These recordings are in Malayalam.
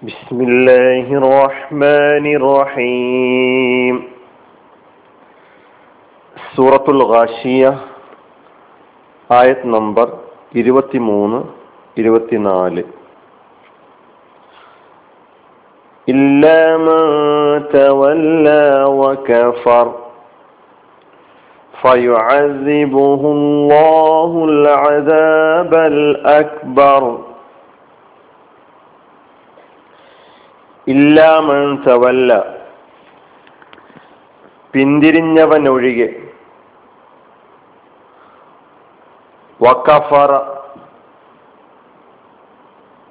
بسم الله الرحمن الرحيم. سورة الغاشية آية نمبر 23 24 إلا من تولى وكفر فيعذبه الله العذاب الأكبر. ഇല്ലാമൻ തവല്ല. പിന്തിരിഞ്ഞവനൊഴികെ. വക്കഫറ.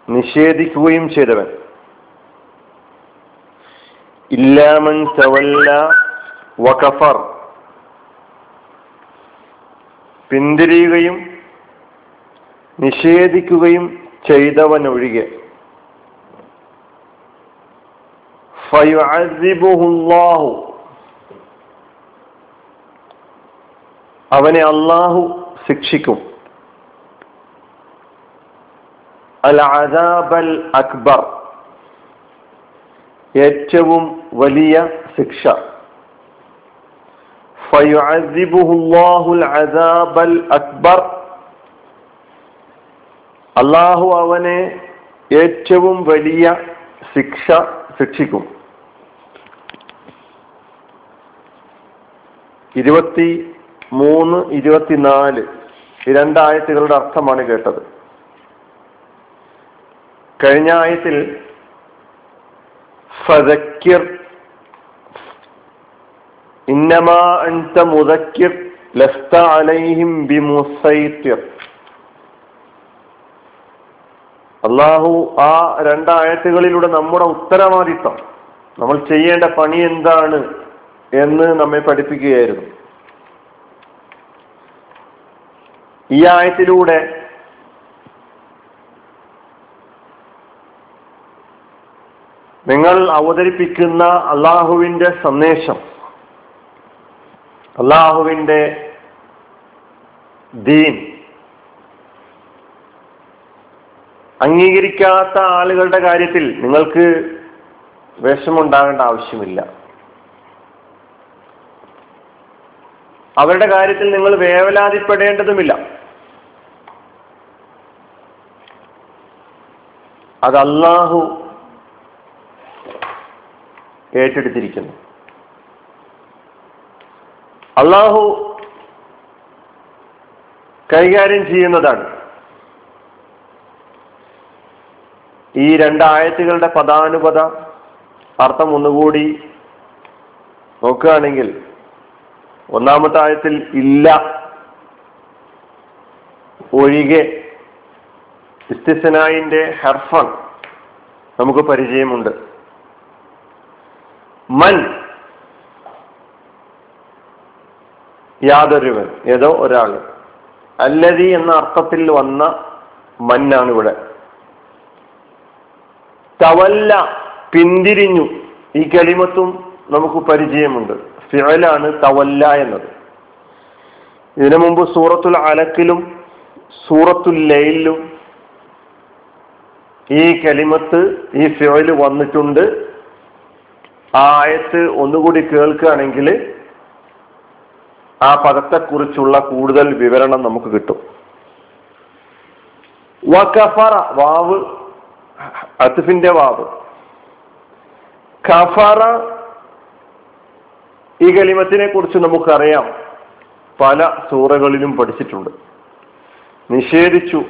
നിഷേധിക്കുകയും ചെയ്തവൻ. ഇല്ലാമൻ തവല്ല വക്കഫർ. പിന്തിരിയുകയും നിഷേധിക്കുകയും ചെയ്തവനൊഴികെ. ഫയുഅസിബുഹുല്ലാഹു അവനെ അള്ളാഹു ശിക്ഷിക്കും. അൽ അദാബൽ അക്ബർ. ഏറ്റവും വലിയ ശിക്ഷ. അക്ബർ. അള്ളാഹു അവനെ ഏറ്റവും വലിയ ശിക്ഷ ശിക്ഷിക്കും. ഇരുപത്തി മൂന്ന് ഇരുപത്തിനാല് നാല് രണ്ടായത്തുകളുടെ അർത്ഥമാണ് കേട്ടത്. കഴിഞ്ഞ ആയത്തിൽ ഫതക്കിർ ഇന്നമാ അൻത മുതക്കിർ ലസ്ത അലൈഹിം ബിമുസൈത്തിർ. അള്ളാഹു ആ രണ്ടായത്തുകളിലൂടെ നമ്മുടെ ഉത്തരവാദിത്തം നമ്മൾ ചെയ്യേണ്ട പണി എന്താണ്? എന്ന് നമ്മെ പഠിപ്പിക്കുകയായിരുന്നു. ഈ ആയത്തിലൂടെ നിങ്ങൾ അവതരിപ്പിക്കുന്ന അള്ളാഹുവിന്റെ സന്ദേശം അള്ളാഹുവിന്റെ ദീൻ അംഗീകരിക്കാത്ത ആളുകളുടെ കാര്യത്തിൽ നിങ്ങൾക്ക് വിഷമുണ്ടാകേണ്ട ആവശ്യമില്ല. അവരുടെ കാര്യത്തിൽ നിങ്ങൾ വേവലാതിപ്പെടേണ്ടതുമില്ല. അത് അള്ളാഹു ഏറ്റെടുത്തിരിക്കുന്നു. അള്ളാഹു കൈകാര്യം ചെയ്യുന്നതാണ്. ഈ രണ്ടായത്തുകളുടെ പദാനുപത അർത്ഥം ഒന്നുകൂടി നോക്കുകയാണെങ്കിൽ ഒന്നാമത്തെ ആയത്തിൽ ഇല്ല. ഒഴികെ ഇസ്തിസനായിന്റെ ഹെർഫൺ നമുക്ക് പരിചയമുണ്ട്. മൻ യാതൊരുവൻ ഏതോ ഒരാൾ. അല്ലതി എന്ന അർത്ഥത്തിൽ വന്ന മന്നാണ് ഇവിടെ തവല്ല പിന്തിരിഞ്ഞു. ഈ കലിമത്തും നമുക്ക് പരിചയമുണ്ട്. ഫിഴലാണ് തവല്ല എന്നത്. ഇതിനു മുമ്പ് സൂറത്തുൽ അലക്കിലും സൂറത്തുൽ ലൈലിലും ഈ കലിമത്ത് ഈ ഫിഴൽ വന്നിട്ടുണ്ട്. ആ ആയത്ത് ഒന്നുകൂടി കേൾക്കുകയാണെങ്കിൽ ആ പദത്തെക്കുറിച്ചുള്ള കൂടുതൽ വിവരണം നമുക്ക് കിട്ടും. വകഫറ വാവ് അത്തുഫിന്റെ വാവ്. കഫറ ഈ കലിമത്തിനെ കുറിച്ച് നമുക്കറിയാം പല സൂറകളിലും പഠിച്ചിട്ടുണ്ട്. നിഷേധിച്ചു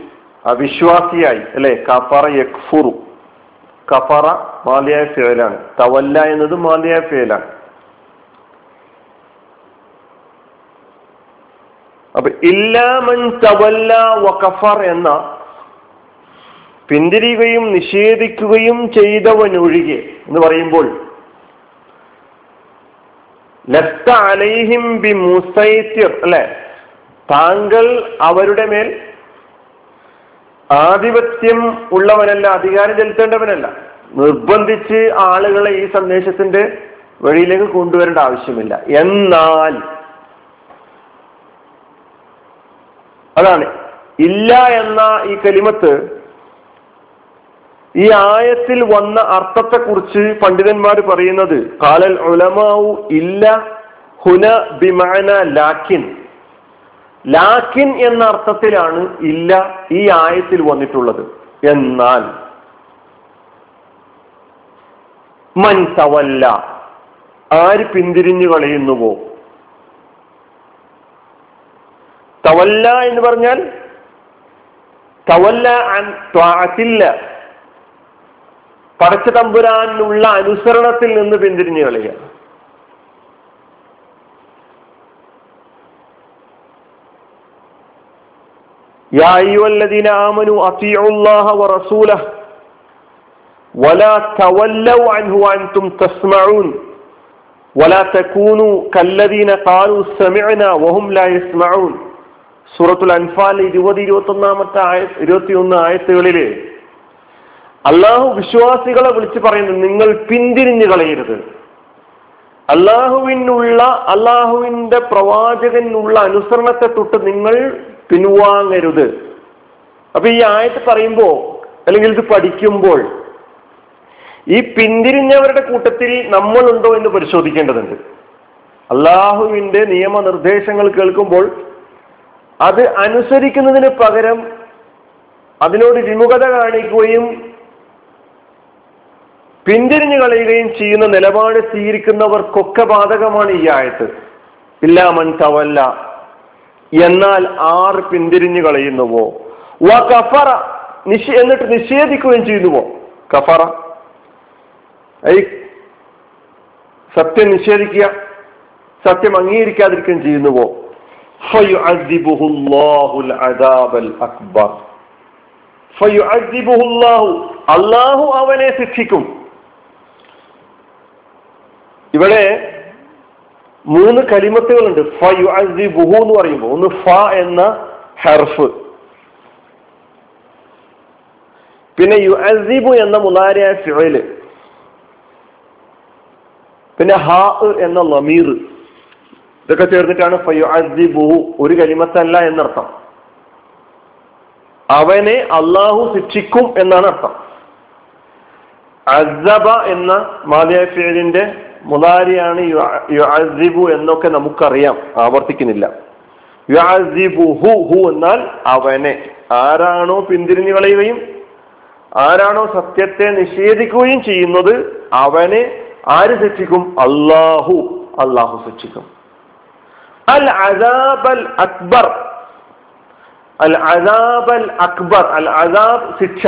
അവിശ്വാസിയായി അല്ലെ? കഫറ യക്ഫുറു. കഫറ മാലിയായ ഫേലാണ്. തവല്ല എന്നത് മാലിയായ ഫേലാണ്. അപ്പൊ ഇല്ലാമൻ തവല്ല വകഫർ എന്ന പിന്തിരിയുകയും നിഷേധിക്കുകയും ചെയ്തവനൊഴികെ എന്ന് പറയുമ്പോൾ അലൈഹിം ബി അല്ലെ? താങ്കൾ അവരുടെ മേൽ ആധിപത്യം ഉള്ളവനല്ല അധികാരം ചെലുത്തേണ്ടവനല്ല. നിർബന്ധിച്ച് ആളുകളെ ഈ സന്ദേശത്തിന്റെ വഴിയിലേക്ക് കൊണ്ടുവരേണ്ട ആവശ്യമില്ല. എന്നാൽ അതാണ് ഇല്ല എന്ന ഈ കലിമത്ത് ഈ ആയത്തിൽ വന്ന അർത്ഥത്തെക്കുറിച്ച് പണ്ഡിതന്മാർ പറയുന്നത് കാലൽ ഉലമാവു ഇല്ല ഹുന ബിമാന ലാക്കിൻ. ലാക്കിൻ എന്ന അർത്ഥത്തിലാണ് ഇല്ല ഈ ആയത്തിൽ വന്നിട്ടുള്ളത്. എന്നാൽ മൻസവല്ല ആര് പിന്തിരിഞ്ഞു കളയുന്നുവോ? തവല്ല എന്ന് പറഞ്ഞാൽ തവല്ല ത്വാത്തില്ല പടച്ച തമ്പുരാനുള്ള അനുസരണത്തിൽ നിന്ന് പിന്തിരിഞ്ഞു കളയുക يا أيها الذين آمنوا أطيعوا الله ورسوله ولا تولوا عنه وأنتم تسمعون ولا تكونوا كالذين قالوا سمعنا وهم لا يسمعون സൂറത്തുൽ അൻഫാൽ ഇരുപത് ഇരുപത്തി ഒന്നാമത്തെ ആയ ഇരുപത്തി ഒന്ന് ആയത്തുകളില് അള്ളാഹു വിശ്വാസികളെ വിളിച്ച് പറയുന്നത് നിങ്ങൾ പിന്തിരിഞ്ഞു കളയരുത്. അള്ളാഹുവിനുള്ള അള്ളാഹുവിന്റെ പ്രവാചകനുള്ള അനുസരണത്തെ തൊട്ട് നിങ്ങൾ പിൻവാങ്ങരുത്. അപ്പൊ ഈ ആയത്ത് പറയുമ്പോ അല്ലെങ്കിൽ ഇത് പഠിക്കുമ്പോൾ ഈ പിന്തിരിഞ്ഞവരുടെ കൂട്ടത്തിൽ നമ്മളുണ്ടോ എന്ന് പരിശോധിക്കേണ്ടതുണ്ട്. അള്ളാഹുവിന്റെ നിയമനിർദ്ദേശങ്ങൾ കേൾക്കുമ്പോൾ അത് അനുസരിക്കുന്നതിന് പകരം അതിനോട് വിമുഖത കാണിക്കുകയും പിന്തിരിഞ്ഞു കളയുകയും ചെയ്യുന്ന നിലപാട് സ്വീകരിക്കുന്നവർക്കൊക്കെ ബാധകമാണ് ഈ ആയത്ത്. ഇല്ലാമൻ തവല്ല. എന്നാൽ ആർ പിന്തിരിഞ്ഞു കളയുന്നുവോ? വ കഫറ. നിഷേ എന്നിട്ട് നിഷേധിക്കുകയും ചെയ്യുന്നുവോ? കഫറ. ഐ സത്യം നിഷേധിക്കുക. സത്യം അംഗീകരിക്കാതിരിക്കുകയും ചെയ്യുന്നുവോ? അക്ബർ. അള്ളാഹു അവനെ ശിക്ഷിക്കും. ഇവിടെ മൂന്ന് കലിമത്തുകളുണ്ട്. ഫ യു അസിബുഹു എന്ന് പറയുമ്പോൾ. ഒന്ന് ഫ എന്ന ഹെർഫ്. പിന്നെ യു അസിബു എന്ന മുലാരിയ ഫിഴൽ പിന്നെ ഹാ എന്ന ലമീർ ഇതൊക്കെ ചേർന്നിട്ടാണ് ഫയു അസിബുഹു ഒരു കലിമത്തല്ല എന്നർത്ഥം. അവനെ അള്ളാഹു ശിക്ഷിക്കും എന്നാണ് അർത്ഥം. അസബ എന്ന മാലിയ ഫിഴലിന്റെ മുതാരിയാണ് യുഅസിബു എന്നൊക്കെ നമുക്കറിയാം ആവർത്തിക്കുന്നില്ല. യുഅസിബു ഹു ഹു എന്നാൽ അവനെ. ആരാണോ പിന്തിരിഞ്ഞു കളയുകയും ആരാണോ സത്യത്തെ നിഷേധിക്കുകയും ചെയ്യുന്നത് അവനെ ആര് ശിക്ഷിക്കും? അള്ളാഹു അള്ളാഹു ശിക്ഷിക്കും. അൽ അസാബ് അൽ അക്ബർ. അൽ അസാബ് അൽ അക്ബർ. അൽ അസാബ് ശിക്ഷ.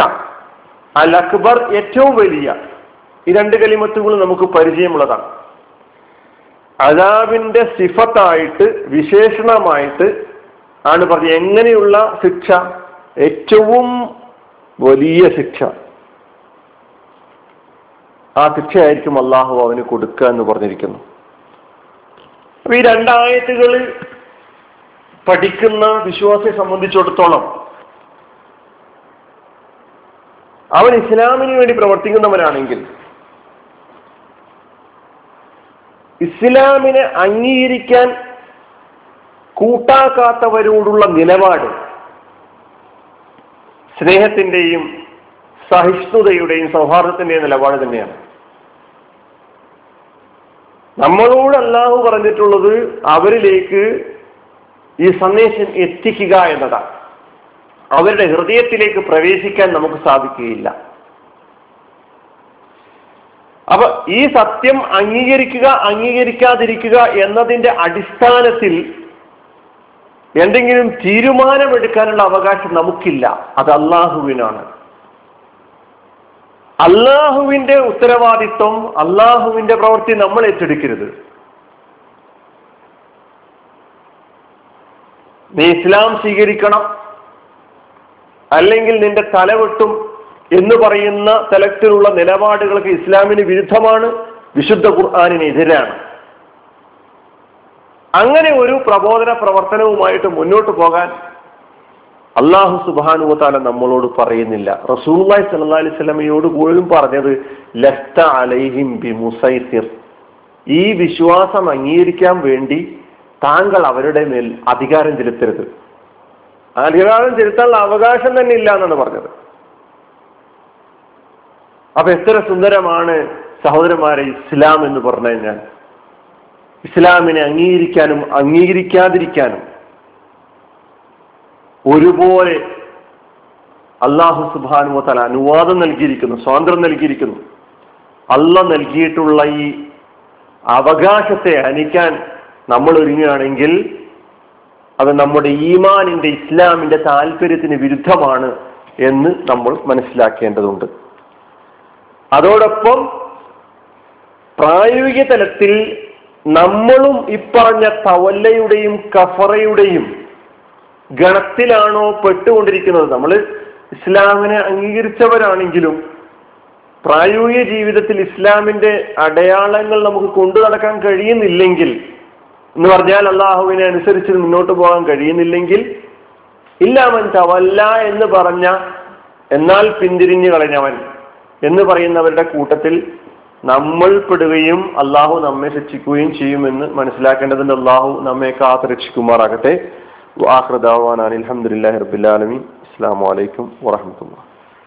അൽ അക്ബർ ഏറ്റവും വലിയ ഈ രണ്ട് കലിമത്തുകൾ നമുക്ക് പരിചയമുള്ളതാണ്. അതാബിന്റെ സിഫത്തായിട്ട് വിശേഷണമായിട്ട് ആണ് പറഞ്ഞത്. എങ്ങനെയുള്ള ശിക്ഷ? ഏറ്റവും വലിയ ശിക്ഷ. ആ ശിക്ഷയായിരിക്കും അള്ളാഹു അവന് കൊടുക്കുക എന്ന് പറഞ്ഞിരിക്കുന്നു. ഈ രണ്ടായത്തുകൾ പഠിക്കുന്ന വിശ്വാസിയെ സംബന്ധിച്ചിടത്തോളം അവൻ ഇസ്ലാമിന് വേണ്ടി പ്രവർത്തിക്കുന്നവനാണെങ്കിൽ ഇസ്ലാമിനെ അംഗീകരിക്കാൻ കൂട്ടാക്കാത്തവരോടുള്ള നിലപാട് സ്നേഹത്തിന്റെയും സഹിഷ്ണുതയുടെയും സൗഹാർദ്ദത്തിന്റെയും നിലപാട് തന്നെയാണ്. നമ്മളോട് അല്ലാഹു പറഞ്ഞിട്ടുള്ളത് അവരിലേക്ക് ഈ സന്ദേശം എത്തിക്കുക എന്നതാണ്. അവരുടെ ഹൃദയത്തിലേക്ക് പ്രവേശിക്കാൻ നമുക്ക് സാധിക്കുകയില്ല. അപ്പൊ ഈ സത്യം അംഗീകരിക്കുക അംഗീകരിക്കാതിരിക്കുക എന്നതിന്റെ അടിസ്ഥാനത്തിൽ എന്തെങ്കിലും തീരുമാനമെടുക്കാനുള്ള അവകാശം നമുക്കില്ല. അത് അള്ളാഹുവിനാണ് അള്ളാഹുവിന്റെ ഉത്തരവാദിത്വം അള്ളാഹുവിന്റെ പ്രവൃത്തി നമ്മൾ ഏറ്റെടുക്കരുത്. നീ ഇസ്ലാം സ്വീകരിക്കണം. അല്ലെങ്കിൽ നിന്റെ തലവെട്ടും എന്ന് പറയുന്ന തലത്തിലുള്ള നിലപാടുകൾക്ക് ഇസ്ലാമിന് വിരുദ്ധമാണ് വിശുദ്ധ ഖുർആാനിനെതിരാണ് അങ്ങനെ ഒരു പ്രബോധന പ്രവർത്തനവുമായിട്ട് മുന്നോട്ട് പോകാൻ അള്ളാഹു സുബാനുവത്താല നമ്മളോട് പറയുന്നില്ല. റസൂല്ലായി സല്ലാ അലൈഹി പോലും പറഞ്ഞത് ലസ്ത അലൈഹിം ബി മുസൈസിർ ഈ വിശ്വാസം അംഗീകരിക്കാൻ വേണ്ടി താങ്കൾ അവരുടെ മേൽ അധികാരം ചെലുത്തരുത്. അധികാരം ചെലുത്താനുള്ള അവകാശം തന്നെ ഇല്ല എന്നാണ് പറഞ്ഞത്. അപ്പൊ എത്ര സുന്ദരമാണ് സഹോദരന്മാരെ ഇസ്ലാം എന്ന് പറഞ്ഞു കഴിഞ്ഞാൽ ഇസ്ലാമിനെ അംഗീകരിക്കാനും അംഗീകരിക്കാതിരിക്കാനും ഒരുപോലെ അള്ളാഹു സുബാനു തല അനുവാദം നൽകിയിരിക്കുന്നു സ്വാതന്ത്ര്യം നൽകിയിരിക്കുന്നു. അല്ല നൽകിയിട്ടുള്ള ഈ അവകാശത്തെ ഹനിക്കാൻ നമ്മൾ ഒരുങ്ങുകയാണെങ്കിൽ അത് നമ്മുടെ ഈമാനിന്റെ ഇസ്ലാമിന്റെ താല്പര്യത്തിന് വിരുദ്ധമാണ് എന്ന് നമ്മൾ മനസ്സിലാക്കേണ്ടതുണ്ട്. അതോടൊപ്പം പ്രായോഗിക തലത്തിൽ നമ്മളും ഇപ്പറഞ്ഞ തവല്ലയുടെയും കഫറയുടെയും ഗണത്തിലാണോ പെട്ടുകൊണ്ടിരിക്കുന്നത്? നമ്മൾ ഇസ്ലാമിനെ അംഗീകരിച്ചവരാണെങ്കിലും പ്രായോഗിക ജീവിതത്തിൽ ഇസ്ലാമിന്റെ അടയാളങ്ങൾ നമുക്ക് കൊണ്ടു നടക്കാൻ കഴിയുന്നില്ലെങ്കിൽ എന്ന് പറഞ്ഞാൽ അള്ളാഹുവിനെ അനുസരിച്ച് മുന്നോട്ട് പോകാൻ കഴിയുന്നില്ലെങ്കിൽ ഇല്ലാമൻ തവല്ല എന്ന് പറഞ്ഞ എന്നാൽ പിന്തിരിഞ്ഞു കളഞ്ഞവൻ എന്ന് പറയുന്നവരുടെ കൂട്ടത്തിൽ നമ്മൾ പെടുകയും അള്ളാഹു നമ്മെ ശിക്ഷിക്കുകയും ചെയ്യുമെന്ന് മനസ്സിലാക്കേണ്ടതുണ്ട്. അള്ളാഹു നമ്മെ കാത്ത് രക്ഷിക്കുമാറാകട്ടെ വാഹൃദാവാൻ അലഹമുല്ലാ ഹർബുല്ലാലമി അസ്സാം വലൈക്കും വാഹമത്തുള്ള